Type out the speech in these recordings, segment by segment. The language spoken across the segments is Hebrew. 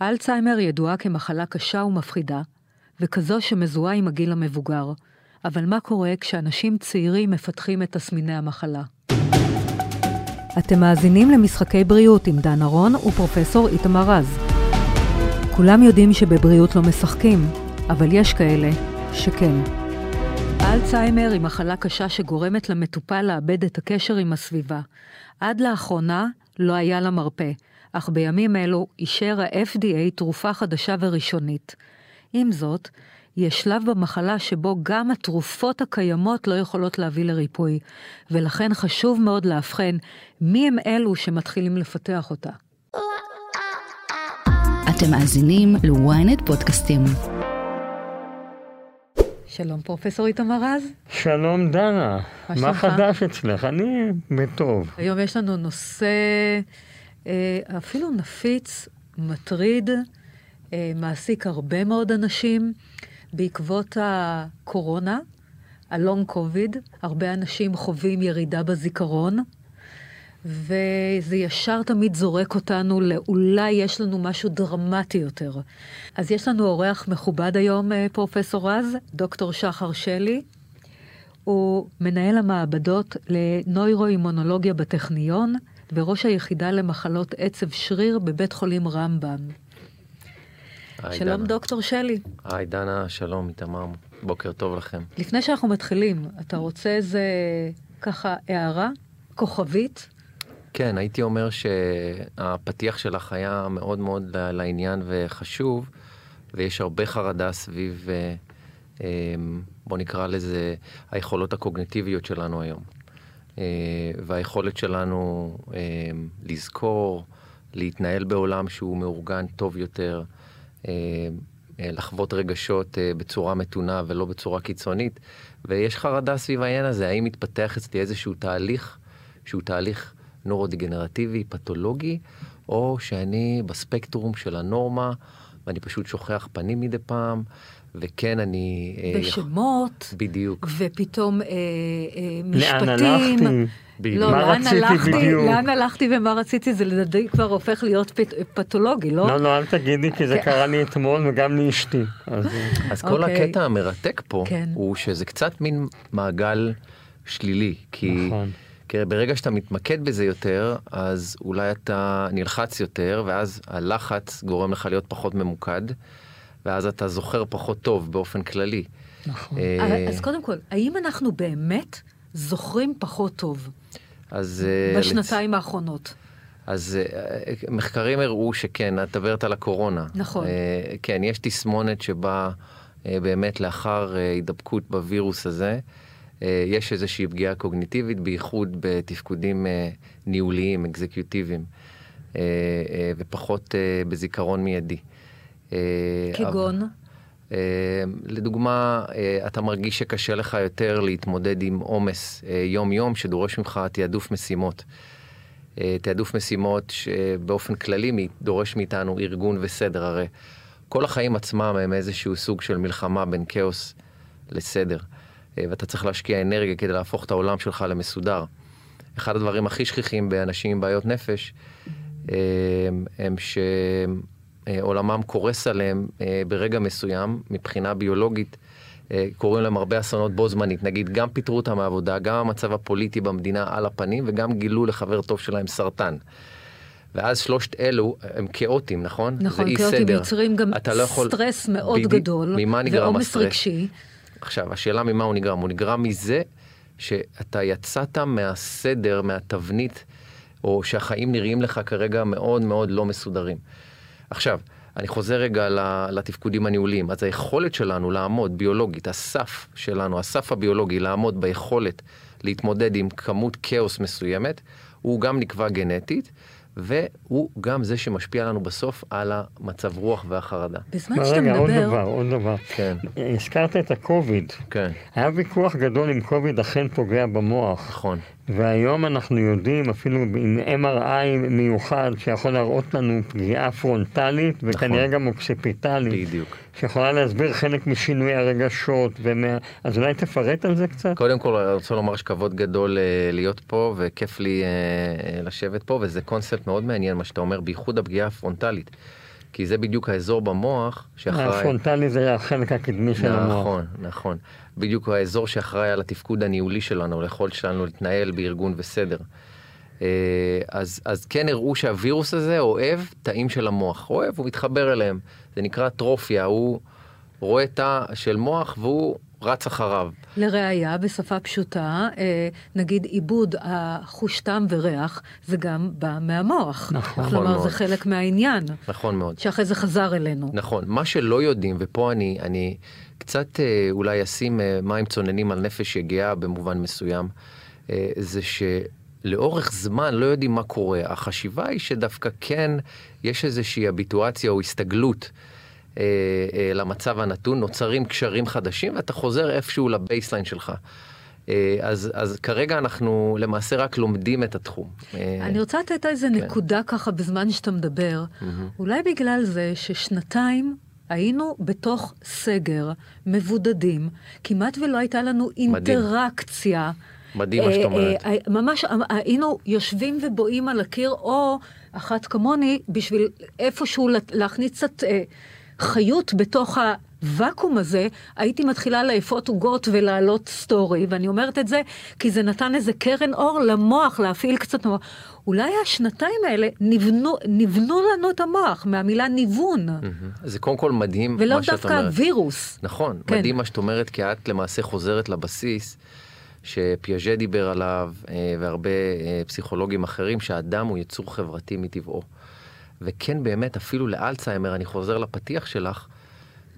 האלצהיימר ידועה כמחלה קשה ומפחידה, וכזו שמזוהה עם הגיל המבוגר. אבל מה קורה כשאנשים צעירים מפתחים את תסמיני המחלה? אתם מאזינים למשחקי בריאות עם דן ארון ופרופסור איתמר רז. כולם יודעים שבבריאות לא משחקים, אבל יש כאלה שכן. האלצהיימר היא מחלה קשה שגורמת למטופל לאבד את הקשר עם הסביבה. עד לאחרונה לא היה לה מרפא, אך בימים אלו אישר ה-FDA תרופה חדשה וראשונית. עם זאת, יש שלב במחלה שבו גם התרופות הקיימות לא יכולות להביא לריפוי, ולכן חשוב מאוד לאבחן מי הם אלו שמתחילים לפתח אותה. אתם מאזינים ל-ynet פודקאסטים. שלום פרופסור איתמר רז. שלום דנה, מה מה? חדש אצלך? אני בטוב. היום יש לנו נושא אפילו נפיץ, מטריד, אה, מעסיק הרבה מאוד אנשים. בעקבות הקורונה, הלונג קוביד, הרבה אנשים חווים ירידה בזיכרון, וזה ישר תמיד זורק אותנו לאולי יש לנו משהו דרמטי יותר. אז יש לנו אורח מכובד היום, אה, פרופסור רז, דוקטור שחר שלי. הוא מנהל המעבדות לנוירואימונולוגיה בטכניון וראש היחידה למחלות עצב שריר בבית חולים רמב"ם. היי, שלום דנה. דוקטור שלי. היי דנה, שלום איתמר, בוקר טוב לכם. לפני שאנחנו מתחילים, אתה רוצה איזה ככה הערה? כוכבית? כן, הייתי אומר שהפתיח שלך היה מאוד מאוד לעניין וחשוב, ויש הרבה חרדה סביב, אה, אה, בוא נקרא לזה, היכולות הקוגניטיביות שלנו היום. אה, והיכולת שלנו אה, לזכור, להתנהל בעולם שהוא מאורגן טוב יותר, אה, לחוות רגשות בצורה מתונה ולא בצורה קיצונית. ויש חרדה סביב העניין הזה, האם מתפתח אצלי איזשהו תהליך שהוא תהליך נורודיגנרטיבי, פתולוגי, או שאני בספקטרום של הנורמה, ואני פשוט שוכח פנים מדי פעם, וכן, אני... אה, בשמות, בדיוק. ופתאום אה, אה, לאן משפטים. הלכתי? בדיוק. לא, מה לאן רציתי הלכתי, בדיוק? לאן הלכתי ומה רציתי, זה לדעתי כבר הופך להיות פת, פתולוגי, לא? לא, לא, אל תגידי, כי זה כן. קרה לי אתמול וגם לאשתי. אז אה, אז כל אוקיי. הקטע המרתק פה, כן. הוא שזה קצת מין מעגל שלילי, כי... נכון. כי ברגע שאתה מתמקד בזה יותר, אז אולי אתה נלחץ יותר, ואז הלחץ גורם לך להיות פחות ממוקד, ואז אתה זוכר פחות טוב באופן כללי. נכון. אה, אז קודם כל, האם אנחנו באמת זוכרים פחות טוב אז... אה, בשנתיים האחרונות? אז אה, מחקרים הראו שכן, את מדברת על הקורונה. נכון. כן, יש תסמונת שבה באמת לאחר הידבקות בווירוס הזה, יש איזושהי פגיעה קוגניטיבית, בייחוד בתפקודים ניהוליים, אקזקיוטיביים, ופחות בזיכרון מיידי. אה, כגון? אה, לדוגמה, אה, אתה מרגיש שקשה לך יותר להתמודד עם עומס יום-יום שדורש ממך תעדוף משימות. תעדוף משימות שבאופן כללי דורש מאיתנו ארגון וסדר. הרי כל החיים עצמם הם איזשהו סוג של מלחמה בין כאוס לסדר. ואתה צריך להשקיע אנרגיה כדי להפוך את העולם שלך למסודר. אחד הדברים הכי שכיחים באנשים עם בעיות נפש הם שעולמם קורס עליהם אה, ברגע מסוים מבחינה ביולוגית. אה, קורים להם הרבה אסונות בו זמנית, נגיד גם פיטרו אותם מהעבודה, גם המצב הפוליטי במדינה על הפנים וגם גילו לחבר טוב שלהם סרטן. ואז שלושת אלו הם כאוטים, נכון? נכון, כאוטים. יוצרים גם לא יכול- סטרס מאוד בדיוק. גדול, ממה נגרם ועומס הסטרס? רגשי. עכשיו, השאלה ממה הוא נגרם? הוא נגרם מזה שאתה יצאת מהסדר, מהתבנית, או שהחיים נראים לך כרגע מאוד מאוד לא מסודרים. עכשיו, אני חוזר רגע לתפקודים הניהוליים. אז היכולת שלנו לעמוד ביולוגית, הסף שלנו, הסף הביולוגי לעמוד ביכולת להתמודד עם כמות כאוס מסוימת, הוא גם נקבע גנטית, והוא גם זה שמשפיע לנו בסוף על המצב רוח והחרדה. בזמן אבל שאתה רגע, עוד מדבר, דבר, עוד דבר. כן, הזכרת את הקוביד. כן, היה ויכוח גדול אם קוביד אכן פוגע במוח. נכון. והיום אנחנו יודעים, אפילו עם MRI מיוחד, שיכול להראות לנו פגיעה פרונטלית, וכנראה נכון. גם אוקסיפיטלית, בדיוק. שיכולה להסביר חלק משינוי הרגשות, ומה... אז אולי תפרט על זה קצת? קודם כל אני רוצה לומר שכבוד גדול אה, להיות פה וכיף לי אה, אה, לשבת פה וזה קונספט מאוד מעניין מה שאתה אומר בייחוד הפגיעה הפרונטלית כי זה בדיוק האזור במוח שאחראי... הפרונטלי זה החלק הקדמי של המוח. נכון, נכון. בדיוק האזור שאחראי על התפקוד הניהולי שלנו, ליכולת שלנו להתנהל בארגון וסדר. אה, אז, אז כן הראו שהווירוס הזה אוהב תאים של המוח. אוהב, הוא מתחבר אליהם. זה נקרא טרופיה, הוא רואה תא של מוח והוא רץ אחריו. לראיה, בשפה פשוטה, אה, נגיד עיבוד החוש טעם וריח, זה גם בא מהמוח. נכון. כלומר, נכון זה מאוד. חלק מהעניין, נכון מאוד. שאחרי זה חזר אלינו. נכון, מה שלא יודעים, ופה אני, אני קצת אה, אולי אשים אה, מים צוננים על נפש יגעה במובן מסוים, זה שלאורך זמן לא יודעים מה קורה. החשיבה היא שדווקא כן יש איזושהי אביטואציה או הסתגלות. אה, אה, למצב הנתון, נוצרים קשרים חדשים ואתה חוזר איפשהו לבייסליין שלך. אה, אז, אז כרגע אנחנו למעשה רק לומדים את התחום. אני רוצה לתת איזה כן. נקודה ככה בזמן שאתה מדבר. אולי בגלל זה ששנתיים היינו בתוך סגר, מבודדים, כמעט ולא הייתה לנו אינטראקציה. מדהים מה שאת אומרת. ממש היינו יושבים ובואים על הקיר, או אחת כמוני, בשביל איפשהו לה- להכניס קצת חיות בתוך הוואקום הזה, הייתי מתחילה לאפות עוגות ולהעלות סטורי, ואני אומרת את זה כי זה נתן איזה קרן אור למוח, להפעיל קצת מוח. אולי השנתיים האלה נבנו, נבנו לנו את המוח, מהמילה ניוון. זה קודם כל מדהים מה שאת דווקא אומרת. הווירוס. נכון, כן. מדהים מה שאת אומרת, כי את למעשה חוזרת לבסיס שפיאז'ה דיבר עליו, אה, והרבה אה, פסיכולוגים אחרים, שהאדם הוא יצור חברתי מטבעו. וכן, באמת, אפילו לאלצהיימר, אני חוזר לפתיח שלך,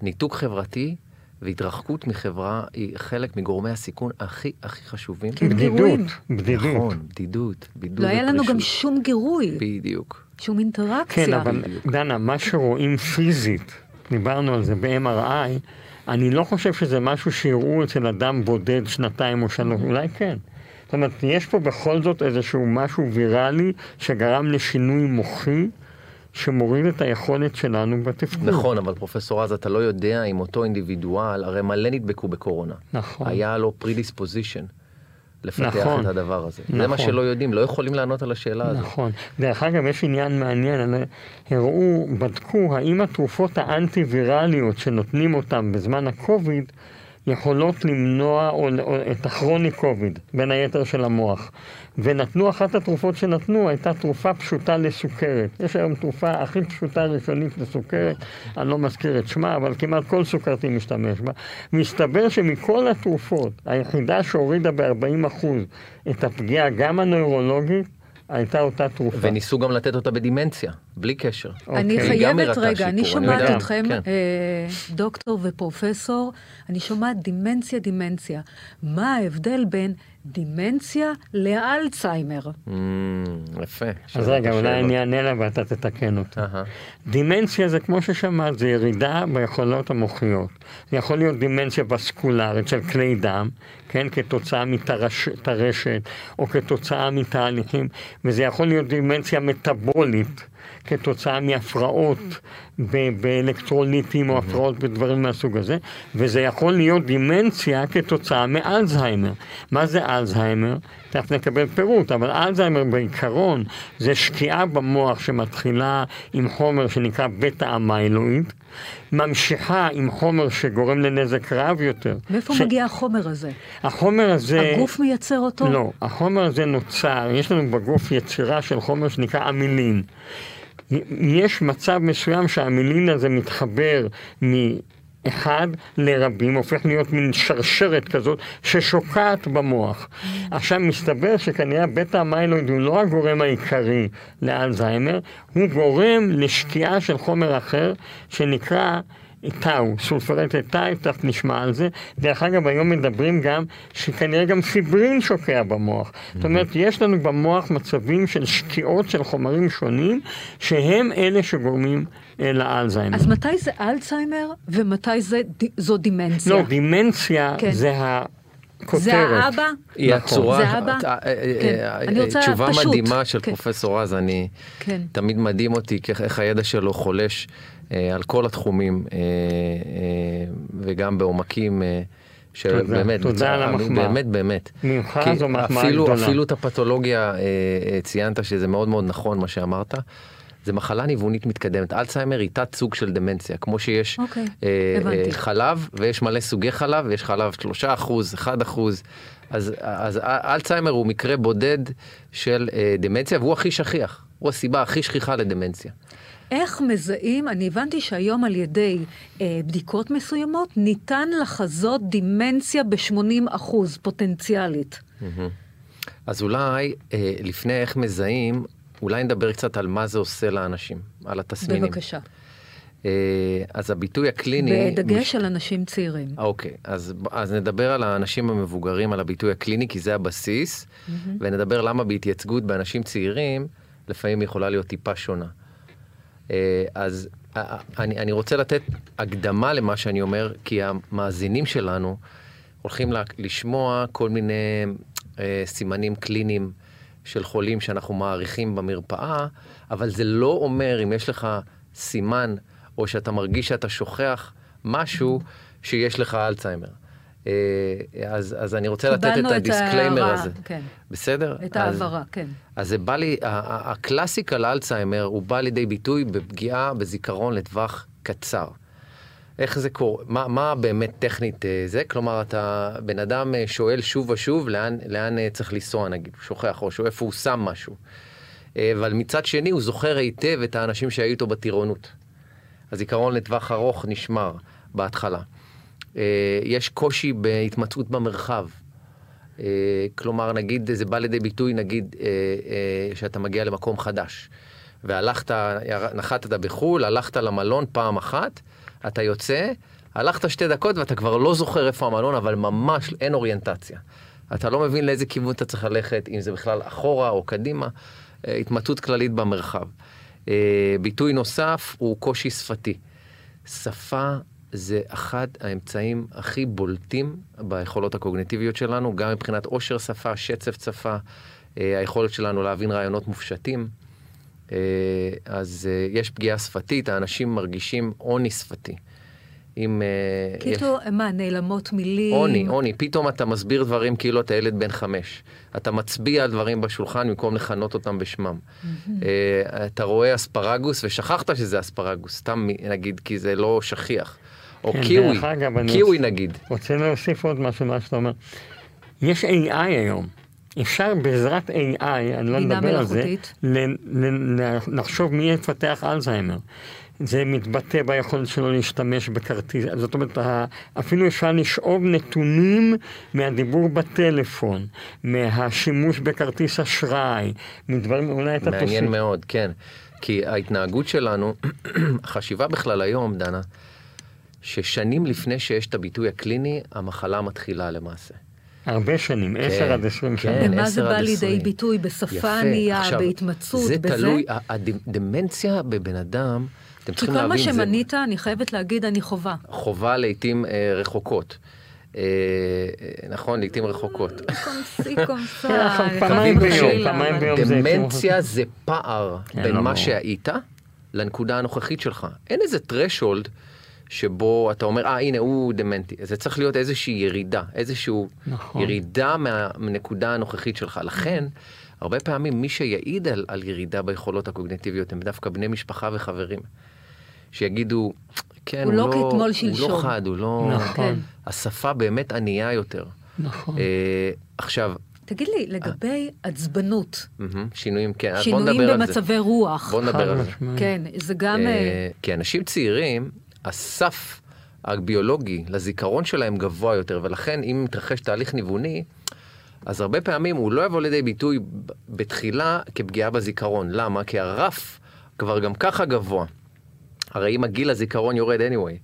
ניתוק חברתי והתרחקות מחברה היא חלק מגורמי הסיכון הכי הכי חשובים. כן, בדידות, גירויים. בדידות. נכון, בדידות, בידוד לא היה לנו גם. שום גירוי, בדיוק. שום אינטראקציה. כן, אבל דנה, מה שרואים פיזית, דיברנו על זה ב-MRI, אני לא חושב שזה משהו שיראו אצל אדם בודד שנתיים או שלוש, אולי כן. זאת אומרת, יש פה בכל זאת איזשהו משהו ויראלי שגרם לשינוי מוחי שמוריד את היכולת שלנו בתפקוד. נכון, אבל פרופסור רז, אתה לא יודע אם אותו אינדיבידואל, הרי מלא נדבקו בקורונה. נכון. היה לו פרידיספוזישן לפתח נכון. את הדבר הזה. זה נכון. מה שלא יודעים, לא יכולים לענות על השאלה הזאת. נכון. דרך אגב, יש עניין מעניין, הראו, בדקו האם התרופות האנטי-ויראליות שנותנים אותן בזמן הקוביד יכולות למנוע או, או את הכרוני קוביד, בין היתר של המוח. ונתנו, אחת התרופות שנתנו הייתה תרופה פשוטה לסוכרת. יש היום תרופה הכי פשוטה ראשונית לסוכרת, אני לא מזכיר את שמה, אבל כמעט כל סוכרתי משתמש בה. מסתבר שמכל התרופות, היחידה שהורידה ב-40% את הפגיעה, גם הנוירולוגית, הייתה אותה תרופה. וניסו גם לתת אותה בדימנציה, בלי קשר. אני אוקיי. חייבת, רגע, אני שיפור, אני שומעת אתכם, כן. אה, דוקטור ופרופסור, אני שומעת דימנציה, דימנציה. מה ההבדל בין דימנציה לאלצהיימר? Mm, יפה. אז רגע, אולי. אני אענה לה ואתה תתקן אותה. דימנציה זה כמו ששמעת, זה ירידה ביכולות המוחיות. זה יכול להיות דימנציה וסקולרית של כלי דם, כן, כתוצאה מטרשת, או כתוצאה מתהליכים, וזה יכול להיות דימנציה מטבולית, כתוצאה מהפרעות ב- באלקטרוליטים או הפרעות בדברים מהסוג הזה, וזה יכול להיות דימנציה כתוצאה מאלצהיימר. מה זה אלצהיימר? תכף נקבל פירוט, אבל אלצהיימר בעיקרון זה שקיעה במוח שמתחילה עם חומר שנקרא בטא אמיילואיד, ממשיכה עם חומר שגורם לנזק רב יותר. מאיפה ש- מגיע החומר הזה? החומר הזה... הגוף מייצר אותו? לא, החומר הזה נוצר, יש לנו בגוף יצירה של חומר שנקרא אמילין. יש מצב מסוים שהמילין הזה מתחבר מאחד לרבים, הופך להיות מין שרשרת כזאת ששוקעת במוח. עכשיו מסתבר שכנראה בטא המיילויד הוא לא הגורם העיקרי לאלצהיימר, הוא גורם לשקיעה של חומר אחר שנקרא טאו, סולפרטי טאו, תכף נשמע על זה. דרך אגב, היום מדברים גם שכנראה גם פיברין שוקע במוח. זאת אומרת, יש לנו במוח מצבים של שקיעות של חומרים שונים, שהם אלה שגורמים אה, לאלצהיימר. אז מתי זה אלצהיימר ומתי זה, זו דימנציה? לא, דימנציה כן. זה הכותרת. זה האבא? היא נכון. הצורה, זה אבא? אה, אה, אה, כן. אני רוצה תשובה פשוט. מדהימה של כן. פרופסור רז, אני כן. תמיד מדהים אותי איך הידע שלו חולש על כל התחומים אה, אה, וגם בעומקים. אה, תודה, שבאמת, תודה בצער- על המחמאה. באמת, באמת. ממך כי זו מחמאה אפילו, גדולה. אפילו את הפתולוגיה אה, אה, ציינת שזה מאוד מאוד נכון מה שאמרת. זה מחלה ניוונית מתקדמת. אלצהיימר היא תת סוג של דמנציה, כמו שיש אוקיי, אה. אה, חלב, ויש מלא סוגי חלב, ויש חלב 3 אחוז, 1 אחוז. אז, אז אלצהיימר הוא מקרה בודד של אה, דמנציה, והוא הכי שכיח. הוא הסיבה הכי שכיחה לדמנציה. איך מזהים, אני הבנתי שהיום על ידי אה, בדיקות מסוימות ניתן לחזות דימנציה ב-80 אחוז פוטנציאלית. אז אולי, אה, לפני איך מזהים, אולי נדבר קצת על מה זה עושה לאנשים, על התסמינים. בבקשה. אה, אז הביטוי הקליני... בדגש על אנשים צעירים. אוקיי, אז, אז נדבר על האנשים המבוגרים, על הביטוי הקליני, כי זה הבסיס, ונדבר למה בהתייצגות באנשים צעירים, לפעמים יכולה להיות טיפה שונה. אה, אז אה, אה, אני, אני רוצה לתת הקדמה למה שאני אומר, כי המאזינים שלנו הולכים לשמוע כל מיני סימנים קליניים של חולים שאנחנו מעריכים במרפאה, אבל זה לא אומר אם יש לך סימן או שאתה מרגיש שאתה שוכח משהו שיש לך אלצהיימר. אה, אז, אז אני רוצה לתת את ה disclaimer ההערה, הזה. כן. בסדר? את ההעברה, כן. אז זה בא לי, ה- ה- ה classical אלצהיימר הוא בא לידי ביטוי בפגיעה בזיכרון לטווח קצר. איך זה קורה? מה, מה באמת טכנית אה, זה? כלומר, אתה, בן אדם אה, שואל שוב ושוב לאן, לאן צריך לנסוע נגיד, שוכח, או שהוא איפה הוא שם משהו. אבל מצד שני הוא זוכר היטב את האנשים שהיו איתו בטירונות. הזיכרון לטווח ארוך נשמר בהתחלה. אה, יש קושי בהתמצאות במרחב. אה, כלומר, נגיד, זה בא לידי ביטוי, נגיד, אה, שאתה מגיע למקום חדש, והלכת, נחתת בחו"ל, הלכת למלון פעם אחת, אתה יוצא, הלכת שתי דקות ואתה כבר לא זוכר איפה המלון, אבל ממש אין אוריינטציה. אתה לא מבין לאיזה כיוון אתה צריך ללכת, אם זה בכלל אחורה או קדימה, התמצאות כללית במרחב. ביטוי נוסף הוא קושי שפתי. שפה זה אחד האמצעים הכי בולטים ביכולות הקוגניטיביות שלנו, גם מבחינת עושר שפה, שצף שפה, אה, היכולת שלנו להבין רעיונות מופשטים. אה, אז אה, יש פגיעה שפתית, האנשים מרגישים עוני שפתי. אם... אה, יש- כאילו, מה, נעלמות מילים? עוני, עוני, פתאום אתה מסביר דברים כאילו אתה ילד בן חמש. אתה מצביע על דברים בשולחן במקום לכנות אותם בשמם. אתה רואה אספרגוס ושכחת שזה אספרגוס, סתם נגיד, כי זה לא שכיח. או כן, קיווי, אגב, קיווי רוצה- נגיד. רוצה להוסיף עוד משהו מה שאתה אומר. יש AI היום. אפשר בעזרת AI, אני לא מדבר על זה, לחשוב מי יפתח אלצהיימר. זה מתבטא ביכולת שלו להשתמש בכרטיס, זאת אומרת, אפילו אפשר לשאוב נתונים מהדיבור בטלפון, מהשימוש בכרטיס אשראי, מדברים, אולי אתה מעניין תוסיף. מאוד, כן. כי ההתנהגות שלנו, החשיבה בכלל היום, דנה, ששנים לפני שיש את הביטוי הקליני, המחלה מתחילה למעשה. הרבה שנים, 10 עד 20 כן. שנה. ומה 10 זה בא לידי 20. ביטוי? בשפה. ענייה, בהתמצאות, זה בזה? תלוי, הדמנציה בבן אדם, אתם כי צריכים כל מה להבין, זה שמנית, אני חייבת להגיד, אני חובה. חובה לעיתים אה, רחוקות. אה, אה, נכון, לעיתים רחוקות. קומסי קומסה. כן, פעמיים ביום, פעמיים ביום. זה דמנציה זה פער כן, בין לא מה. שהיית לנקודה הנוכחית שלך. אין איזה threshold שבו אתה אומר, אה, הנה, הוא דמנטי. זה צריך להיות איזושהי ירידה, איזושהי נכון. ירידה מה- מהנקודה הנוכחית שלך. לכן, הרבה פעמים מי שיעיד על, על ירידה ביכולות הקוגניטיביות הם דווקא בני משפחה וחברים. שיגידו, כן, הוא הוא, לא לא, הוא שלשום." לא חד, הוא לא... נכון. השפה באמת ענייה יותר. נכון. אה, עכשיו, תגיד לי, לגבי עצבנות, שינויים, כן, אז בוא שינויים נדבר על זה. במצבי רוח, בוא נדבר על זה. כן, זה גם... אה, אה, כי אנשים צעירים, הסף הביולוגי לזיכרון שלהם גבוה יותר, ולכן אם מתרחש תהליך ניווני, אז הרבה פעמים הוא לא יבוא לידי ביטוי בתחילה כפגיעה בזיכרון. למה? כי הרף כבר גם ככה גבוה. הרי עם הגיל הזיכרון יורד anyway.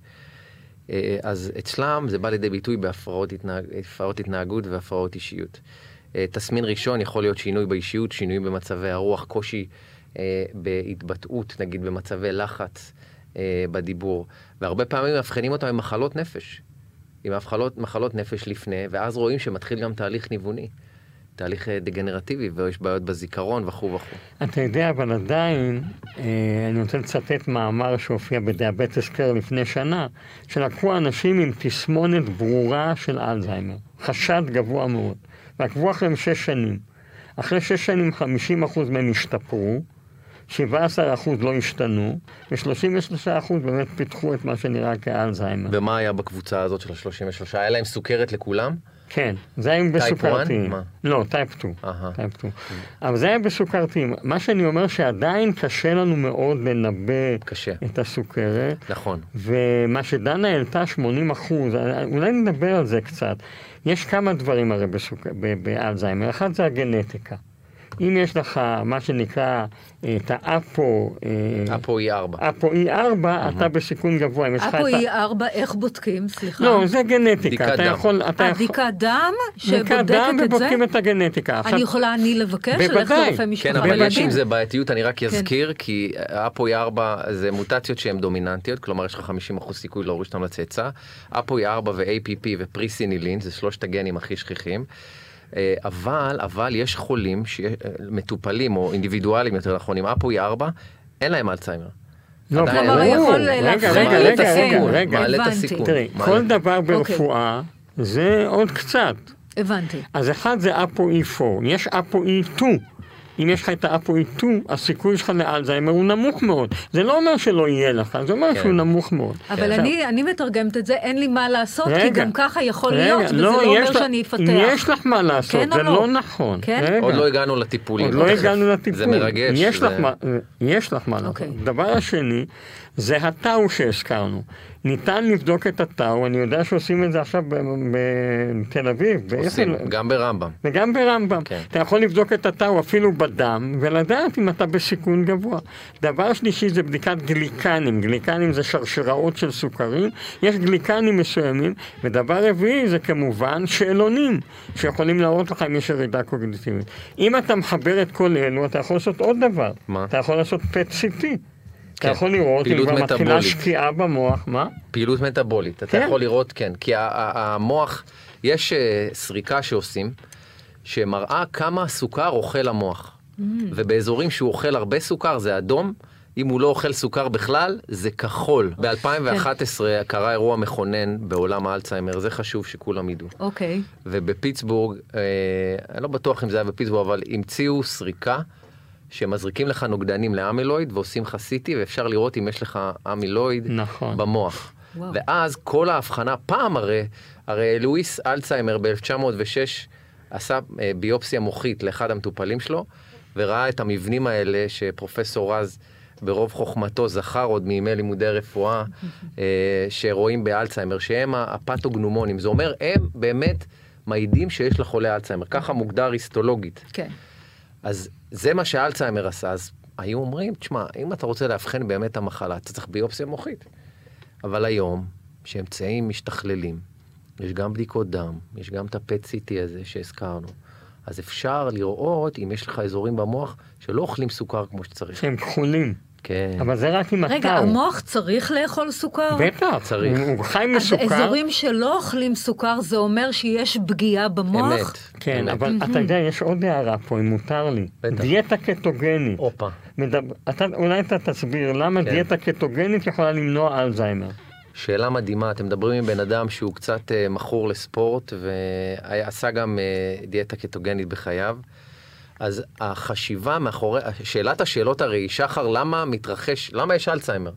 אה, אז אצלם זה בא לידי ביטוי בהפרעות התנהג... התנהגות והפרעות אישיות. אה, תסמין ראשון יכול להיות שינוי באישיות, שינוי במצבי הרוח, קושי אה, בהתבטאות, נגיד במצבי לחץ אה, בדיבור, והרבה פעמים מאבחנים אותם עם מחלות נפש, עם מחלות, מחלות נפש לפני, ואז רואים שמתחיל גם תהליך ניווני, תהליך אה, דגנרטיבי, ויש בעיות בזיכרון וכו' וכו'. אתה יודע, אבל עדיין, אה, אני רוצה לצטט מאמר שהופיע בדיאבטס קר לפני שנה, שלקחו אנשים עם תסמונת ברורה של אלצהיימר, חשד גבוה מאוד, ועקבו אחריהם שש שנים. אחרי שש שנים 50% מהם השתפרו, 17% לא השתנו, ו-33% באמת פיתחו את מה שנראה כאלצהיימר. ומה היה בקבוצה הזאת של ה-33? היה להם סוכרת לכולם? כן, זה היה type בסוכרתיים. לא, type 2. אהה. type 2. אבל זה היה בסוכרתיים. מה שאני אומר שעדיין קשה לנו מאוד לנבא קשה. את הסוכרת. נכון. ומה שדנה העלתה 80 אחוז, אולי נדבר על זה קצת. יש כמה דברים הרי בסוכ... ב- באלצהיימר. אחד זה הגנטיקה. אם יש לך מה שנקרא אה, את האפו, אפו E4. אפו E4, אתה בסיכון גבוה. אפו את ה- E4, איך בודקים? סליחה. לא, זה גנטיקה. בדיקת אתה דם. יכול... אתה יכול- בדיקת דם בדיקת שבודקת דם את זה? ובודקים את הגנטיקה. אני יכולה אני לבקש? ללכת בוודאי. לרופא משפחה כן, אבל. יש עם? זה בעייתיות, אני רק אזכיר, כי אפו E4 זה מוטציות שהן דומיננטיות, כלומר יש לך 50% סיכוי להוריש אותם לצאצא. אפו E4 ו-APP ופריסינילין, זה שלושת הגנים הכי שכיחים. אה, אבל, אבל יש חולים, ש- אה, מטופלים או אינדיבידואלים יותר נכון, עם אפו E4, אין להם אלצהיימר. לא, כלומר, ברור. יכול רגע, להפחית רגע, את רגע, רגע, הסיכון, רגע. מעלה את הבנתי. הסיכון. תראי. כל דבר ברפואה זה עוד קצת. הבנתי. אז אחד זה אפו E4, יש אפו E2. אם יש לך את האפו E2, הסיכוי שלך לאלזהיימר הוא נמוך מאוד. זה לא אומר שלא יהיה לך, זה אומר כן. שהוא נמוך מאוד. אבל עכשיו, אני, אני מתרגמת את זה, אין לי מה לעשות, כי רגע, גם ככה יכול רגע, להיות, וזה לא יש אומר לך- שאני אפתח. יש לך מה לעשות, כן זה לא? לא נכון. כן? רגע. עוד לא הגענו לטיפולים. עוד לא. הגענו לטיפול. זה מרגש. יש זה- לך מה- יש לך מה לעשות. אוקיי. דבר השני, זה הטאו שהזכרנו. ניתן לבדוק את הטאו, אני יודע שעושים את זה עכשיו בתל אביב. עושים, באיפה- גם ברמב"ם. וגם ברמב"ם. כן. אתה יכול לבדוק את הטאו אפילו בדם, ולדעת אם אתה בסיכון גבוה. דבר שלישי זה בדיקת גליקנים. גליקנים זה שרשראות של סוכרים. יש גליקנים מסוימים. ודבר רביעי זה כמובן שאלונים, שיכולים להראות לך אם יש ירידה קוגניטיבית. אם אתה מחבר את כל אלו, אתה יכול לעשות עוד דבר. מה? אתה יכול לעשות פט CT. אתה כן. יכול לראות פעילות כבר מתחילה. שקיעה במוח, מה? פעילות מטאבולית, אתה כן. יכול לראות, כן, כי המוח, יש אה, סריקה שעושים, שמראה כמה סוכר אוכל המוח. Mm. ובאזורים שהוא אוכל הרבה סוכר זה אדום, אם הוא לא אוכל סוכר בכלל, זה כחול. ב-2011 קרה אירוע מכונן בעולם האלצהיימר, זה חשוב שכולם ידעו. אוקיי. ובפיטסבורג, אה, אני לא בטוח אם זה היה בפיטסבורג, אבל המציאו סריקה שמזריקים לך נוגדנים לאמילואיד ועושים לך CT ואפשר לראות אם יש לך אמילואיד נכון. במוח. וואו. ואז כל ההבחנה, פעם הרי, הרי לואיס אלצהיימר ב-1906 עשה אה, ביופסיה מוחית לאחד המטופלים שלו, וראה את המבנים האלה שפרופסור רז ברוב חוכמתו זכר עוד מימי לימודי רפואה, אה, שרואים באלצהיימר, שהם הפתוגנומונים. זה אומר, הם באמת מעידים שיש לחולה אלצהיימר, ככה מוגדר היסטולוגית. כן. אז זה מה שאלצהיימר עשה, אז היו אומרים, תשמע, אם אתה רוצה לאבחן באמת את המחלה, אתה צריך ביופסיה מוחית. אבל היום, שאמצעים משתכללים, יש גם בדיקות דם, יש גם את ה-PET CT הזה שהזכרנו, אז אפשר לראות אם יש לך אזורים במוח שלא אוכלים סוכר כמו שצריך. שהם כחולים. כן. אבל זה רק עם הטאו. רגע, המוח צריך לאכול סוכר? בטח, צריך. הוא חי אז מסוכר. אזורים שלא אוכלים סוכר, זה אומר שיש פגיעה במוח? אמת. כן, אמת. אבל אתה יודע, יש עוד הערה פה, אם מותר לי. בטח. דיאטה קטוגנית. הופה. מדבר- אתה- אולי אתה תסביר למה כן. דיאטה קטוגנית יכולה למנוע אלצהיימר. שאלה מדהימה, אתם מדברים עם בן אדם שהוא קצת אה, מכור לספורט ועשה גם אה, דיאטה קטוגנית בחייו. אז החשיבה מאחורי, שאלת השאלות הרי היא, שחר, למה מתרחש, למה יש אלצהיימר?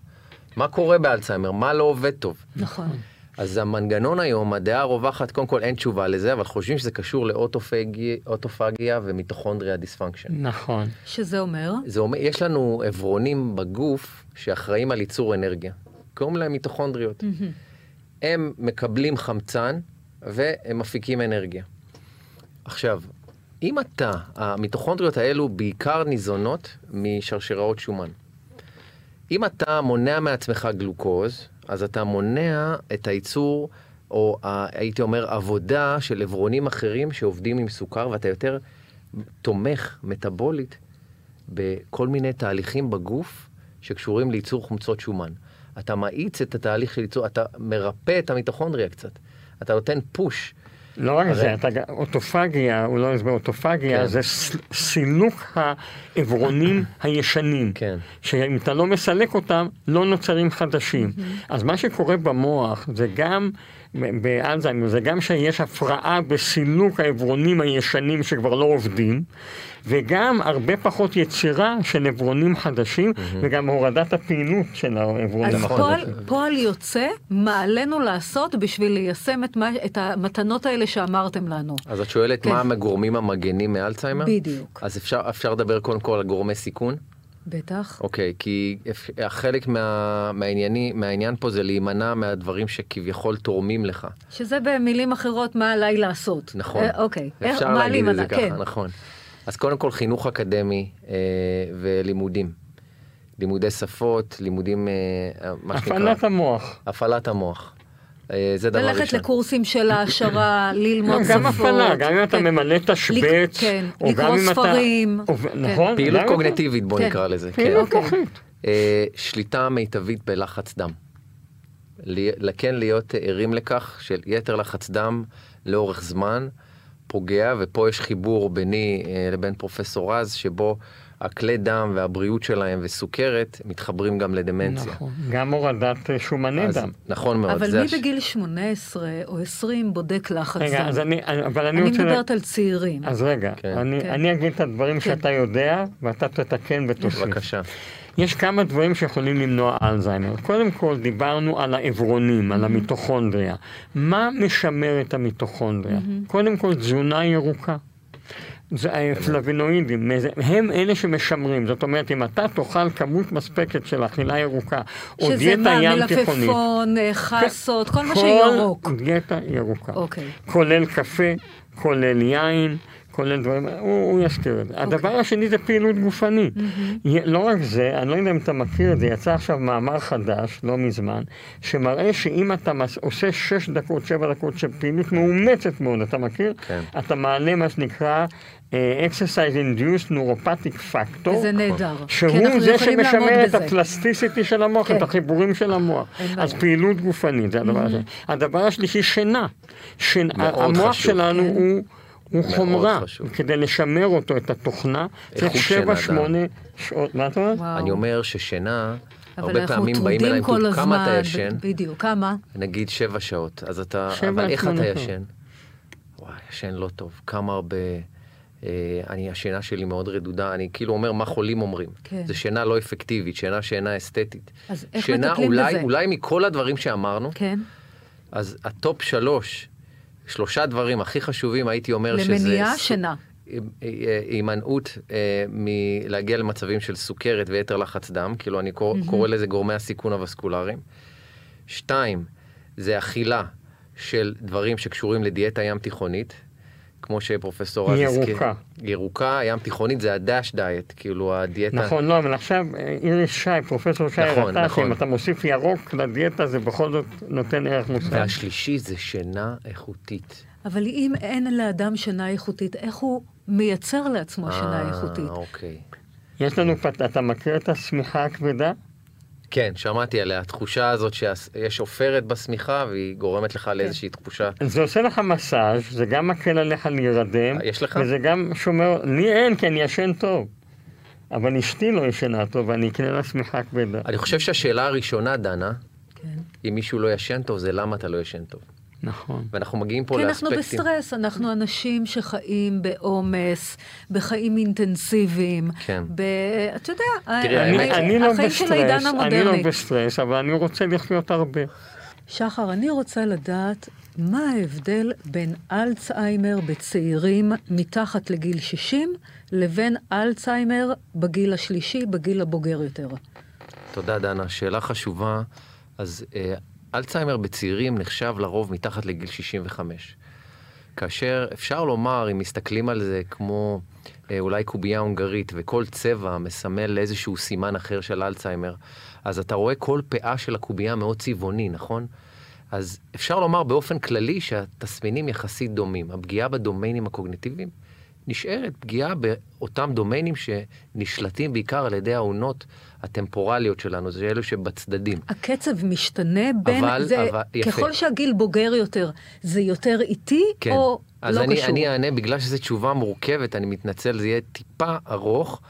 מה קורה באלצהיימר? מה לא עובד טוב? נכון. אז המנגנון היום, הדעה הרווחת, קודם כל אין תשובה לזה, אבל חושבים שזה קשור לאוטופגיה אוטופגיה ו mitochondria dysfunction. נכון. שזה אומר? זה אומר, יש לנו עברונים בגוף שאחראים על ייצור אנרגיה. קוראים להם מיטוכונדריות. הם מקבלים חמצן והם מפיקים אנרגיה. עכשיו, אם אתה, המיטוכונדריות האלו בעיקר ניזונות משרשראות שומן. אם אתה מונע מעצמך גלוקוז, אז אתה מונע את הייצור, או ה- הייתי אומר עבודה של עברונים אחרים שעובדים עם סוכר, ואתה יותר תומך מטאבולית בכל מיני תהליכים בגוף שקשורים לייצור חומצות שומן. אתה מאיץ את התהליך של ייצור, אתה מרפא את המיטוכונדריה קצת. אתה נותן פוש. לא רק זה, אתה, אוטופגיה, הוא לא הסבר אוטופגיה, כן. זה סילוק העברונים הישנים. כן. שאם אתה לא מסלק אותם, לא נוצרים חדשים. אז מה שקורה במוח זה גם, ב- באלזהיימר, זה גם שיש הפרעה בסילוק העברונים הישנים שכבר לא עובדים, וגם הרבה פחות יצירה של עברונים חדשים, וגם הורדת הפעילות של העברונים אז נכון. פועל, החדשים. פועל יוצא, מה עלינו לעשות בשביל ליישם את, מה, את המתנות האלה שאמרתם לנו. אז את שואלת כן. מה הגורמים המגנים מאלצהיימר? בדיוק. אז אפשר, אפשר לדבר קודם כל על גורמי סיכון? בטח. אוקיי, כי אפ- חלק מה, מהענייני, מהעניין פה זה להימנע מהדברים שכביכול תורמים לך. שזה במילים אחרות, מה עליי לעשות. נכון. אה, אוקיי. איך- אפשר מה להגיד את? זה ככה, כן. נכון. אז קודם כל חינוך אקדמי אה, ולימודים. לימודי שפות, לימודים, אה, מה שנקרא... הפעלת המוח. הפעלת המוח. אה, זה דבר ראשון. ללכת לקורסים של העשרה, ללמוד גם, שפות. גם הפעלה, גם אם אתה כן. ממלא תשבץ, כן, או גם לקרוא אם אתה... ספרים. או- כן. נכון? פעילות קוגנטיבית, בוא כן. נקרא לזה. פעילות אוקיי. מוחית. אה, שליטה מיטבית בלחץ דם. לי- כן להיות ערים לכך של יתר לחץ דם לאורך זמן פוגע, ופה יש חיבור ביני אה, לבין פרופסור רז, שבו הכלי דם והבריאות שלהם וסוכרת מתחברים גם לדמנציה. נכון. גם הורדת אה, שומני אז, דם. נכון מאוד. אבל מי הש- בגיל 18 או 20 בודק לחץ רגע, דם? אז אני, אבל אני אני רוצה... מדברת על צעירים. אז רגע, כן. אני, כן. אני אגיד את הדברים כן. שאתה יודע, ואתה תתקן ותוסיף. בבקשה. יש כמה דברים שיכולים למנוע אלצהיימר. קודם כל, דיברנו על העברונים, על המיטוכונדריה. מה משמר את המיטוכונדריה? קודם כל, תזונה ירוקה. זה הפלבינואידים, הם אלה שמשמרים. זאת אומרת, אם אתה תאכל כמות מספקת של אכילה ירוקה, או שזה דיאטה מה, ים תיכונית, מלפפון, אה, חסות, כל מה כל שירוק. דיאטה ירוקה. אוקיי. כולל קפה, כולל יין, כולל דברים, הוא, הוא יזכיר את זה. הדבר השני זה פעילות גופנית. י- לא רק זה, אני לא יודע אם אתה מכיר את זה, יצא עכשיו מאמר חדש, לא מזמן, שמראה שאם אתה מס, עושה שש דקות, שבע דקות של פעילות מאומצת מאוד, אתה מכיר? כן. אתה מעלה מה שנקרא Exercise Induced Neuropathic Factor. וזה נהדר. כי שהוא זה שמשמר את. הפלסטיסיטי של המוח, כן. את החיבורים של המוח. אין אז. פעילות גופנית, זה הדבר הזה. הדבר השלישי, שינה. מאוד המוח חשוב. שלנו כן. הוא... הוא חומרה. כדי לשמר אותו, את התוכנה, צריך איכות שבע, שינה שמונה שעות, מה אתה אומר? אני אומר ששינה, אבל הרבה פעמים באים אליי כמה אתה הזמן, ישן? בדיוק, כמה? נגיד שבע שעות. אז אתה, אבל איך אתה. ישן? וואי, ישן לא טוב. כמה הרבה... אה, אני, השינה שלי מאוד רדודה, אני כאילו אומר מה חולים אומרים. כן. זה שינה לא אפקטיבית, שינה שאינה אסתטית. אז איך שינה אולי, בזה? אולי מכל הדברים שאמרנו, כן. אז ה top שלוש, שלושה דברים הכי חשובים, הייתי אומר שזה... למניעה, שינה. אה, אה, הימנעות אה, מלהגיע למצבים של סוכרת ויתר לחץ דם, כאילו אני קורא, קורא לזה גורמי הסיכון הוסקולריים. שתיים, זה אכילה של דברים שקשורים לדיאטה ים תיכונית, כמו שפרופסור רז הזכיר. ירוקה. ירוקה, ים תיכונית זה ה DASH diet, כאילו הדיאטה... נכון, לא, אבל עכשיו אה, איריס שי, פרופסור שי, נכון, הראתה נכון. שאם אתה מוסיף ירוק לדיאטה, זה בכל זאת נותן ערך מוסף. והשלישי זה שינה איכותית. אבל אם אין לאדם שינה איכותית, איך הוא מייצר לעצמו שינה אה, איכותית? אוקיי. יש לנו, אתה מכיר את השמיכה הכבדה? כן, שמעתי עליה, התחושה הזאת שיש עופרת בשמיכה והיא גורמת לך לאיזושהי תחושה. זה עושה לך מסאז', זה גם מקל עליך להירדם. אה, יש לך? וזה גם שומר, לי אין, כי אני ישן טוב. אבל אשתי לא ישנה טוב, ואני אקנה לה שמיכה כבדה. אני חושב שהשאלה הראשונה, דנה, כן. אם מישהו לא ישן טוב, זה למה אתה לא ישן טוב. נכון. ואנחנו מגיעים פה כי אנחנו לאספקטים... בסטרס, אנחנו אנשים שחיים בעומס, בחיים אינטנסיביים. כן. ב... אתה יודע, תראה, אני, האמת- אני לא החיים של העידן בסטרס, אני לא. בסטרס, אבל אני רוצה לחיות הרבה. שחר, אני רוצה לדעת מה ההבדל בין אלצהיימר בצעירים מתחת לגיל 60 לבין אלצהיימר בגיל השלישי, בגיל הבוגר יותר. תודה, דנה. שאלה חשובה. אז אה, אלצהיימר בצעירים נחשב לרוב מתחת לגיל 65. כאשר אפשר לומר, אם מסתכלים על זה כמו אה, אולי קובייה הונגרית, וכל צבע מסמל איזשהו סימן אחר של אלצהיימר, אז אתה רואה כל פאה של הקובייה מאוד צבעוני, נכון? אז אפשר לומר באופן כללי שהתסמינים יחסית דומים. הפגיעה בדומיינים הקוגניטיביים נשארת פגיעה באותם דומיינים שנשלטים בעיקר על ידי העונות הטמפורליות שלנו, זה אלו שבצדדים. הקצב משתנה בין... אבל- זה, אבל- יפה. ככל שהגיל בוגר יותר, זה יותר איטי, כן. או אז לא אני, קשור? אני אענה, בגלל שזו תשובה מורכבת, אני מתנצל, זה יהיה טיפה ארוך.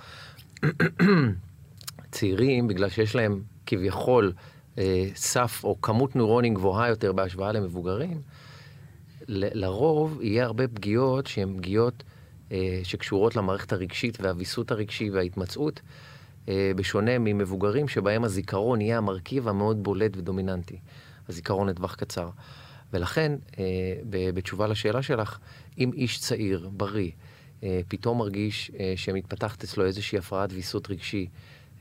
צעירים, בגלל שיש להם כביכול אה, סף או כמות נוירונים גבוהה יותר בהשוואה למבוגרים, ל- לרוב יהיה הרבה פגיעות שהן פגיעות אה, שקשורות למערכת הרגשית והוויסות הרגשי וההתמצאות, בשונה ממבוגרים שבהם הזיכרון יהיה המרכיב המאוד בולט ודומיננטי, הזיכרון לטווח קצר. ולכן, אה, ב- בתשובה לשאלה שלך, אם איש צעיר, בריא, אה, פתאום מרגיש אה, שמתפתחת אצלו איזושהי הפרעת ויסות רגשי,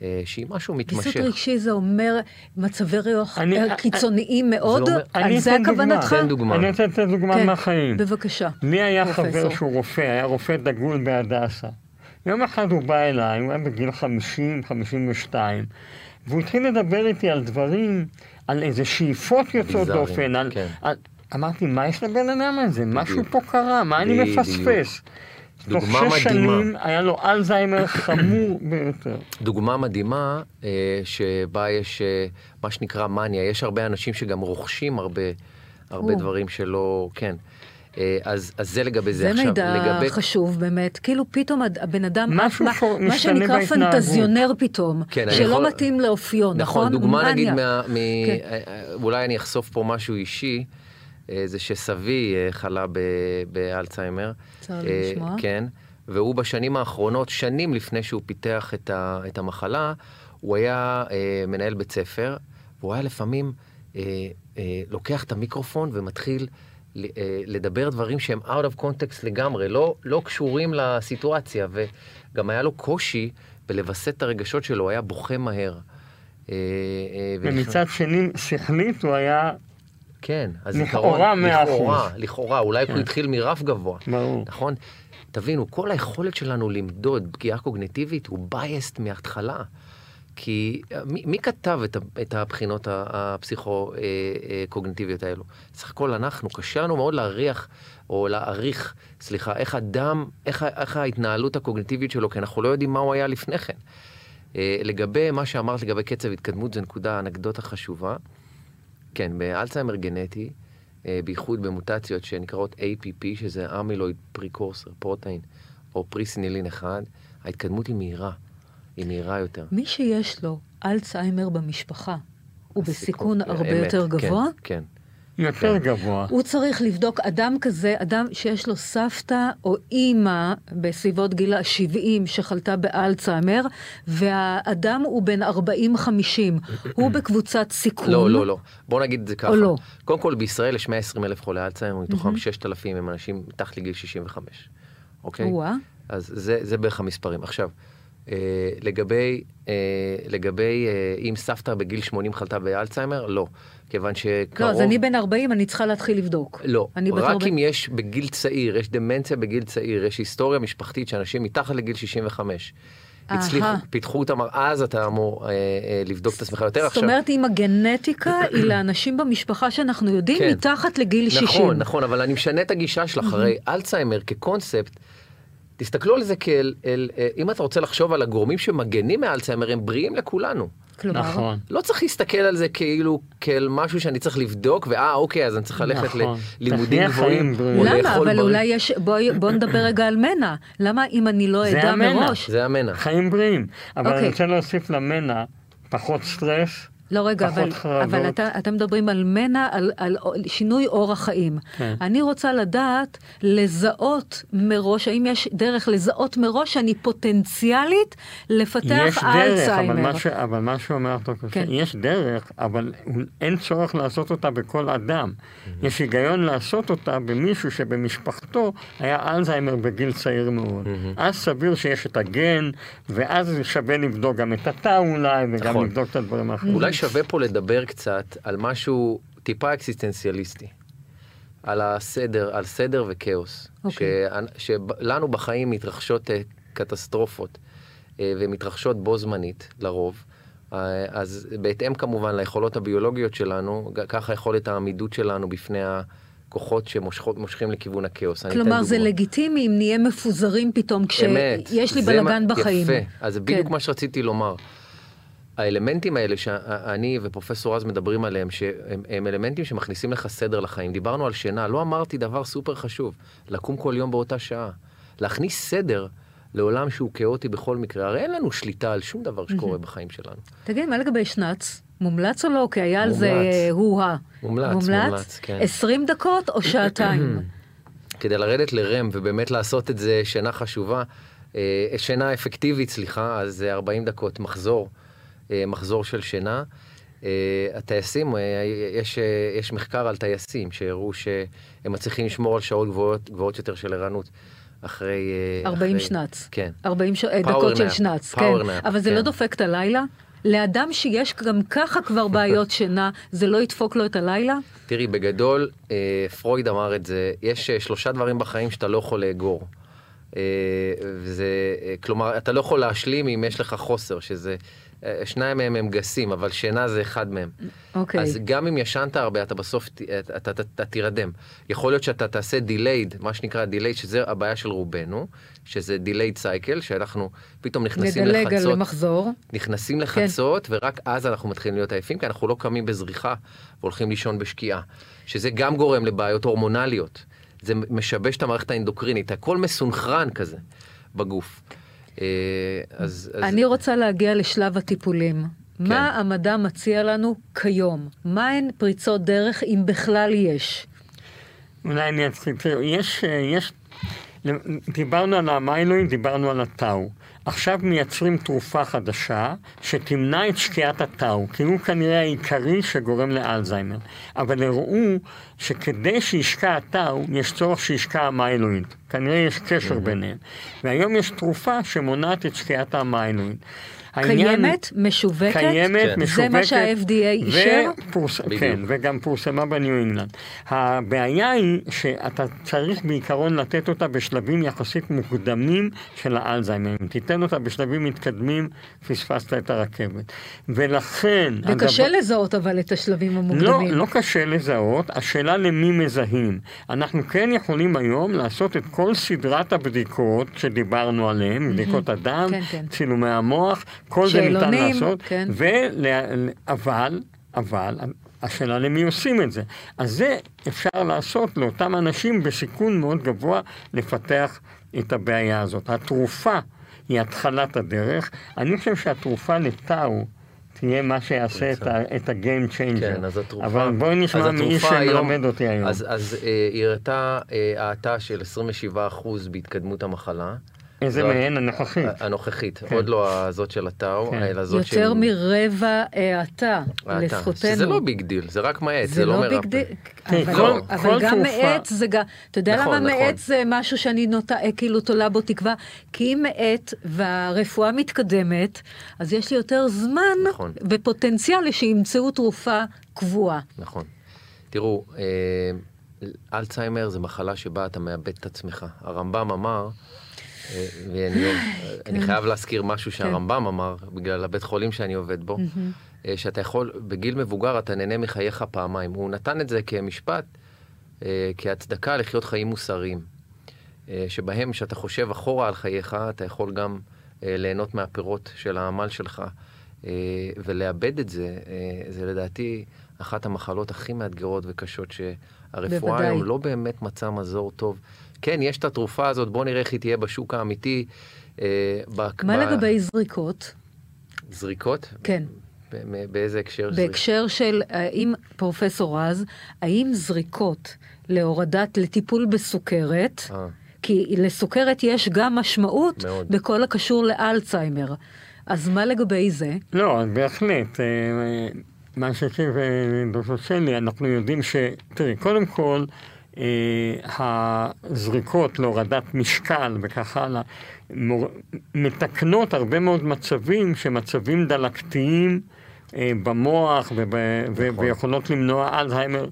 אה, שהיא משהו מתמשך. ויסות רגשי זה אומר מצבי רוח אני- אה, קיצוניים מאוד? אומר- על זה אתן. הכוונתך? אני לתת דוגמה כן, מהחיים. בבקשה. לי היה פרופסור. חבר שהוא רופא, היה רופא דגול בהדסה. יום אחד הוא בא אליי, הוא היה בגיל 50, 52, והוא התחיל לדבר איתי על דברים, על איזה שאיפות יוצאות דופן. על, כן. על, אמרתי, מה יש לבן אדם הזה? משהו. פה קרה, מה אני. מפספס? תוך שש מדהימה. שנים היה לו אלצהיימר חמור ביותר. דוגמה מדהימה, אה, שבה יש אה, מה שנקרא מניה, יש הרבה אנשים שגם רוכשים הרבה, הרבה. דברים שלא, כן. אה, אז, אז זה לגבי זה. זה עכשיו, מידע לגבי... חשוב באמת, כאילו פתאום הבן אדם, משהו מה, פה מה שנקרא בהתנהגות. פנטזיונר פתאום, כן, שלא יכול- מתאים לאופיו, נכון? נכון, דוגמה מניה. נגיד, מה, מ... כן. אה, אה, אולי אני אחשוף פה משהו אישי, זה שסבי חלה ב... באלצהיימר. צר לי אה, לשמוע. כן, והוא בשנים האחרונות, שנים לפני שהוא פיתח את, ה... את המחלה, הוא היה אה, מנהל בית ספר, והוא היה לפעמים אה, אה, לוקח את המיקרופון ומתחיל לדבר דברים שהם out of context לגמרי, לא, לא קשורים לסיטואציה, וגם היה לו קושי בלווסת את הרגשות שלו, הוא היה בוכה מהר. אה, אה, ומצד שני, שכלית הוא היה, כן, לכאורה מאה אחוז. לכאורה, לכאורה, אולי כן. הוא התחיל מרף גבוה. ברור. נכון? תבינו, כל היכולת שלנו למדוד פגיעה קוגניטיבית הוא בייסט מההתחלה. כי אה, מי, מי כתב את, את הבחינות הפסיכו-קוגניטיביות האלו? סך הכל אנחנו, קשה לנו מאוד להריח, או להעריך, סליחה, איך אדם, איך, איך ההתנהלות הקוגניטיבית שלו, כי אנחנו לא יודעים מה הוא היה לפני כן. אה, לגבי מה שאמרת לגבי קצב התקדמות, זו נקודה, אנקדוטה חשובה. כן, באלצהיימר גנטי, אה, בייחוד במוטציות שנקראות APP, שזה אמילויד פריקורסר פרוטאין, או פריסינילין 1, ההתקדמות היא מהירה, היא מהירה יותר. מי שיש לו אלצהיימר במשפחה, הוא בסיכון הרבה אמת, יותר כן, גבוה? כן. יותר גבוה. הוא צריך לבדוק אדם כזה, אדם שיש לו סבתא או אימא בסביבות גיל ה-70 שחלתה באלצהיימר, והאדם הוא בן 40-50, הוא בקבוצת סיכון. לא, לא, לא. בוא נגיד את זה ככה. לא? קודם כל, בישראל יש 120 אלף חולי אלצהיימר, מתוכם 6,000 הם אנשים מתחת לגיל 65. אוקיי? אז זה, זה בערך המספרים. עכשיו, לגבי, אה, לגבי אה, אם סבתא בגיל 80 חלתה באלצהיימר, לא. כיוון שקרוב... לא, אז אני בן 40, אני צריכה להתחיל לבדוק. לא, רק 40. אם יש בגיל צעיר, יש דמנציה בגיל צעיר, יש היסטוריה משפחתית שאנשים מתחת לגיל 65 הצליחו. פיתחו אותם, אז אתה אמור אה, אה, לבדוק את עצמך יותר זאת עכשיו. אומרת, אם הגנטיקה היא לאנשים במשפחה שאנחנו יודעים כן. מתחת לגיל 60. נכון, נכון, אבל אני משנה את הגישה שלך, הרי אלצהיימר כקונספט, תסתכלו על זה כאל, אל, אה, אם אתה רוצה לחשוב על הגורמים שמגנים מאלצהיימר, הם בריאים לכולנו. כלומר, נכון. לא צריך להסתכל על זה כאילו כאל משהו שאני צריך לבדוק, ואה, אוקיי, אז אני צריך ללכת נכון. ללימודים גבוהים. למה? אבל בריא. אולי יש... בואי- בוא נדבר רגע על מנע. למה אם אני לא זה אדע המנע. מראש? זה המנע. חיים בריאים. אבל אוקיי. אני רוצה להוסיף למנע פחות סטרס. לא, רגע, אבל, חרדות. אבל אתה, אתם מדברים על מנע, על, על שינוי אורח חיים. כן. אני רוצה לדעת, לזהות מראש, האם יש דרך לזהות מראש שאני פוטנציאלית לפתח יש דרך, אבל אלצהיימר. מה, ש... אבל מה שאומר דוקטור כן. יש דרך, אבל אין צורך לעשות אותה בכל אדם. יש היגיון לעשות אותה במישהו שבמשפחתו היה אלצהיימר בגיל צעיר מאוד. אז סביר שיש את הגן, ואז שווה לבדוק גם את התא אולי, וגם נכון. לבדוק את הדברים האחרים. אולי שווה פה לדבר קצת על משהו טיפה אקסיסטנציאליסטי. על הסדר, על סדר וכאוס. אוקיי. ש- שלנו בחיים מתרחשות אה, קטסטרופות, אה, ומתרחשות בו זמנית, לרוב. אה, אז בהתאם כמובן ליכולות הביולוגיות שלנו, ככה יכולת העמידות שלנו בפני כוחות שמושכים לכיוון הכאוס. כלומר, זה. לגיטימי אם נהיה מפוזרים פתאום. כשיש לי בלאגן בחיים. יפה, אז זה בדיוק כן. מה שרציתי לומר. האלמנטים האלה שאני ופרופסור רז מדברים עליהם, שהם הם אלמנטים שמכניסים לך סדר לחיים. דיברנו על שינה, לא אמרתי דבר סופר חשוב, לקום כל יום באותה שעה. להכניס סדר לעולם שהוא כאוטי בכל מקרה. הרי אין לנו שליטה על שום דבר שקורה בחיים שלנו. תגיד, מה לגבי שנץ? מומלץ או לא? כי היה על זה מומלץ. הוא-הא. מומלץ, מומלץ, כן. 20 דקות או שעתיים? כדי לרדת לרם ובאמת לעשות את זה שינה חשובה, אה, שינה אפקטיבית, סליחה, אז זה 40 דקות מחזור, אה, מחזור של שינה. אה, הטייסים, אה, יש, אה, יש מחקר על טייסים שהראו שהם מצליחים לשמור על שעות גבוהות, גבוהות יותר של ערנות אחרי... אה, 40 אחרי- שנץ. כן. 40 ש... דקות של nap, שנץ, power כן. nap, אבל זה כן. לא דופק את הלילה? לאדם שיש גם ככה כבר בעיות שינה, זה לא ידפוק לו את הלילה? תראי, בגדול, אה, פרויד אמר את זה, יש אה, שלושה דברים בחיים שאתה לא יכול לאגור. אה, וזה, אה, כלומר, אתה לא יכול להשלים אם יש לך חוסר, שזה, אה, שניים מהם הם גסים, אבל שינה זה אחד מהם. אוקיי. אז גם אם ישנת הרבה, אתה בסוף, אתה, אתה, אתה, אתה תירדם. יכול להיות שאתה תעשה delayed, מה שנקרא delayed, שזה הבעיה של רובנו, שזה delayed cycle, שאנחנו פתאום נכנסים נדלג לחצות. על מחזור. נכנסים לחצות, כן. ורק אז אנחנו מתחילים להיות עייפים, כי אנחנו לא קמים בזריחה והולכים לישון בשקיעה. שזה גם גורם לבעיות הורמונליות. זה משבש את המערכת האנדוקרינית, הכל מסונכרן כזה בגוף. אה, אז, אז אני רוצה להגיע לשלב הטיפולים. כן. מה המדע מציע לנו כיום? מהן פריצות דרך, אם בכלל יש? אולי אני תראו, יש, אה, יש, דיברנו על המיילואים, דיברנו על הטאו. עכשיו מייצרים תרופה חדשה שתמנע את שקיעת הטאו, כי הוא כנראה העיקרי שגורם לאלצהיימר. אבל הראו שכדי שישקע הטאו, יש צורך שישקע המיילואים. כנראה יש קשר ביניהם. והיום יש תרופה שמונעת את שקיעת המיילואים. קיימת? משווקת? קיימת, כן. זה מה משווקת. שה-FDA אישר? ופורס... כן, וגם פורסמה בניו אינגלנד. הבעיה היא שאתה צריך בעיקרון לתת אותה בשלבים יחסית מוקדמים של האלצהיימר. אם תיתן אותה בשלבים מתקדמים, פספסת את הרכבת. ולכן... וקשה הדבר- לזהות אבל את השלבים לא, המוקדמים. לא קשה לזהות, השאלה למי מזהים. אנחנו כן יכולים היום לעשות את כל סדרת הבדיקות שדיברנו עליהן, בדיקות הדם, כן, כן. צילומי המוח, כל זה ניתן לעשות, כן. ולה, אבל, אבל, השאלה למי עושים את זה. אז זה אפשר לעשות לאותם אנשים בסיכון מאוד גבוה לפתח את הבעיה הזאת. התרופה היא התחלת הדרך. אני חושב שהתרופה לטאו תהיה מה שיעשה את, ה, את ה-game changer. כן, אז התרופה... אבל בואי נשמע מאיש היום- שמלמד אותי היום. אז, אז אה, היא הראתה אה, האטה של 27% בהתקדמות המחלה. איזה מהן הנוכחית? הנוכחית, כן. עוד לא הזאת של הטאו, כן. אלא זאת יותר של... מרבע האטה. לזכותנו. שזה לא ביג דיל, זה רק מעט, זה זה לא לא מרפא. big deal, כן, אבל, כל- אבל כל גם תרופה- מעט זה גם, אתה יודע נכון, למה נכון. מעט זה משהו שאני נוטה, אה, כאילו תולה בו תקווה? כי אם מעט והרפואה מתקדמת, אז יש לי יותר זמן נכון. ופוטנציאל שימצאו תרופה קבועה. נכון. תראו, אה, אלצהיימר זה מחלה שבה אתה מאבד את עצמך. הרמב"ם אמר, ואני אני חייב להזכיר משהו שהרמב"ם אמר, בגלל הבית חולים שאני עובד בו, אה, שאתה יכול, בגיל מבוגר אתה נהנה מחייך פעמיים. הוא נתן את זה כמשפט, אה, כהצדקה לחיות חיים מוסריים. אה, שבהם, כשאתה חושב אחורה על חייך, אתה יכול גם אה, ליהנות מהפירות של העמל שלך. אה, ולאבד את זה, אה, זה לדעתי אחת המחלות הכי מאתגרות וקשות שהרפואה בוודאי. היום לא באמת מצאה מזור טוב. כן, יש את התרופה הזאת, בוא נראה איך היא תהיה בשוק האמיתי. אה, ב- מה ב- לגבי זריקות? זריקות? כן. באיזה הקשר? זריק- בהקשר של, האם, פרופסור רז, האם זריקות להורדת, לטיפול בסוכרת, אה. כי לסוכרת יש גם משמעות מאוד. בכל הקשור לאלצהיימר. אז מה לגבי זה? לא, בהחלט. אה, מה שכתב דוקטור שלי, אנחנו יודעים ש... תראי, קודם כל, אה, הזריקות להורדת משקל וכך הלאה. מתקנות הרבה מאוד מצבים שמצבים דלקתיים אה, במוח וב... ו... נכון. ויכולות למנוע אלצהיימר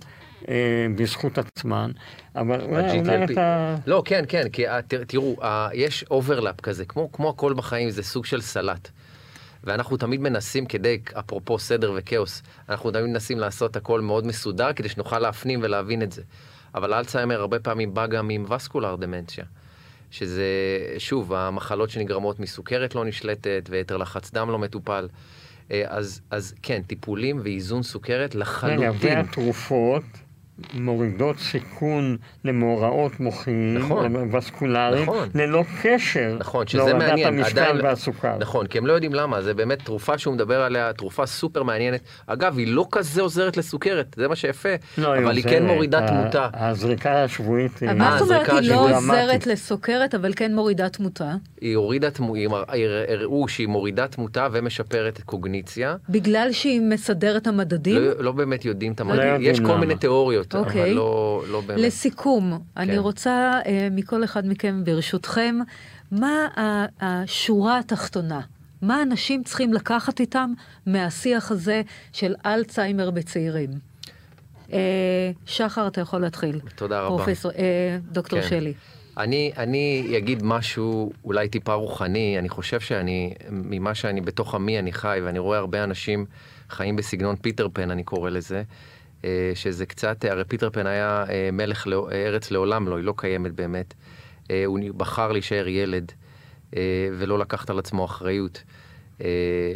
אה, בזכות עצמן. אבל אולי. אתה... לא, כן, כן, כי אה, תראו, אה, יש overlap כזה, כמו, כמו הכל בחיים, זה סוג של סלט. ואנחנו תמיד מנסים כדי, אפרופו סדר וכאוס, אנחנו תמיד מנסים לעשות הכל מאוד מסודר כדי שנוכל להפנים ולהבין את זה. אבל אלצהיימר הרבה פעמים בא גם עם vascular dementia. שזה, שוב, המחלות שנגרמות מסוכרת לא נשלטת ויתר לחץ דם לא מטופל. אה, אז, אז כן, טיפולים ואיזון סוכרת לחלוטין. רגע, והתרופות מורידות סיכון למאורעות מוחיים, נכון, וסקולריים, נכון, ללא קשר נכון, להורדת מעניין, המשקל עדיין, והסוכר. נכון, כי הם לא יודעים למה, זה באמת תרופה שהוא מדבר עליה, תרופה סופר מעניינת. אגב, היא לא כזה עוזרת לסוכרת, זה מה שיפה, לא, אבל היא, היא כן מורידה תמותה. הזריקה השבועית... מה זאת אומרת, היא לא עוזרת לסוכרת, אבל כן מורידה תמותה? היא הורידה תמותה, הראו שהיא מורידה תמותה ומשפרת קוגניציה. בגלל שהיא מסדרת המדדים? לא, לא באמת יודעים את המדדים, לא יש כל מיני תיאוריות. יותר, אוקיי. אבל לא, לא באמת. לסיכום, כן. אני רוצה uh, מכל אחד מכם, ברשותכם, מה השורה התחתונה? מה אנשים צריכים לקחת איתם מהשיח הזה של אלצהיימר בצעירים? Uh, שחר, אתה יכול להתחיל. תודה רבה. פרופסור, uh, דוקטור כן. שלי. אני, אני אגיד משהו אולי טיפה רוחני, אני חושב שאני, ממה שאני בתוך עמי אני חי, ואני רואה הרבה אנשים חיים בסגנון פיטר פן, אני קורא לזה. אה, שזה קצת, הרי פיטר פן היה אה, מלך לא, ארץ לעולם לא, היא לא קיימת באמת. אה, הוא בחר להישאר ילד ולא לקחת על עצמו אחריות.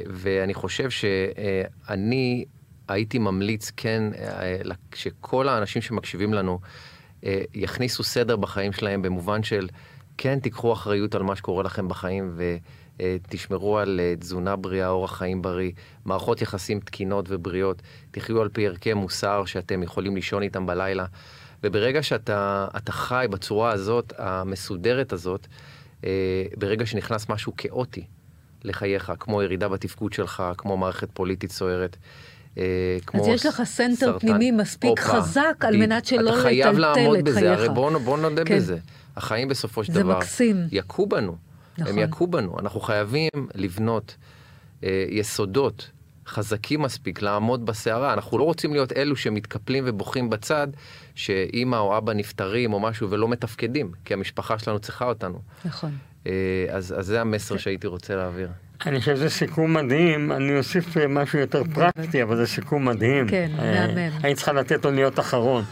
ואני חושב שאני הייתי ממליץ כן שכל האנשים שמקשיבים לנו יכניסו סדר בחיים שלהם במובן של כן תיקחו אחריות על מה שקורה לכם בחיים ו... אה, תשמרו על אה, תזונה בריאה, אורח חיים בריא, מערכות יחסים תקינות ובריאות, תחיו על פי ערכי מוסר שאתם יכולים לישון איתם בלילה. וברגע שאתה חי בצורה הזאת, המסודרת הזאת, אה, ברגע שנכנס משהו כאוטי לחייך, כמו ירידה בתפקוד שלך, כמו מערכת פוליטית סוערת, כמו אז יש לך סנטר סרטן, פנימי מספיק אופה, חזק על מנת שלא לטלטל את חייך. אתה חייב לעמוד בזה, הרי בואו בוא נודה כן. בזה. החיים בסופו של דבר. יכו בנו. נכון. הם יכו בנו. אנחנו חייבים לבנות אה, יסודות חזקים מספיק לעמוד בסערה. אנחנו לא רוצים להיות אלו שמתקפלים ובוכים בצד, שאימא או אבא נפטרים או משהו ולא מתפקדים, כי המשפחה שלנו צריכה אותנו. נכון. אה, אז, אז זה המסר שהייתי רוצה להעביר. אני חושב שזה סיכום מדהים, אני אוסיף אה, משהו יותר פרקטי, אבל זה סיכום מדהים. כן, אה, מהמם. היית צריכה לתת לו להיות אחרון.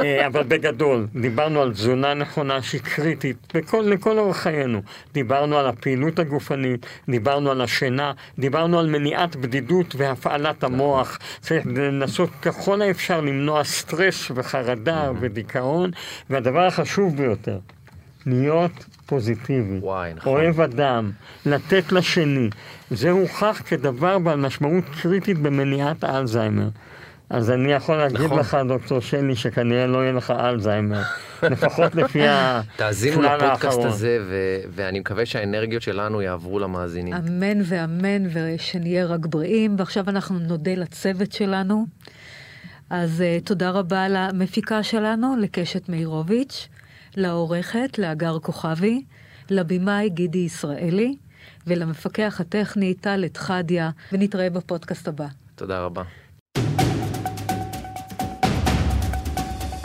אה, אבל בגדול, דיברנו על תזונה נכונה שהיא קריטית בכל, לכל אורך חיינו. דיברנו על הפעילות הגופנית, דיברנו על השינה, דיברנו על מניעת בדידות והפעלת המוח. צריך לנסות ככל האפשר למנוע סטרס וחרדה ודיכאון, והדבר החשוב ביותר, להיות פוזיטיבי, וואי, נכון. אוהב אדם, לתת לשני, זה הוכח כדבר בעל משמעות קריטית במניעת האלצהיימר. אז אני יכול להגיד נכון. לך, דוקטור שלי, שכנראה לא יהיה לך אלצהיימר, לפחות לפי הכלל האחרון. תאזינו לפודקאסט הזה, ו- ואני מקווה שהאנרגיות שלנו יעברו למאזינים. אמן ואמן, ושנהיה רק בריאים. ועכשיו אנחנו נודה לצוות שלנו. אז uh, תודה רבה למפיקה שלנו, לקשת מאירוביץ'. לעורכת, לאגר כוכבי, לבמאי גידי ישראלי, ולמפקח הטכני טל אתחדיה, ונתראה בפודקאסט הבא. תודה רבה.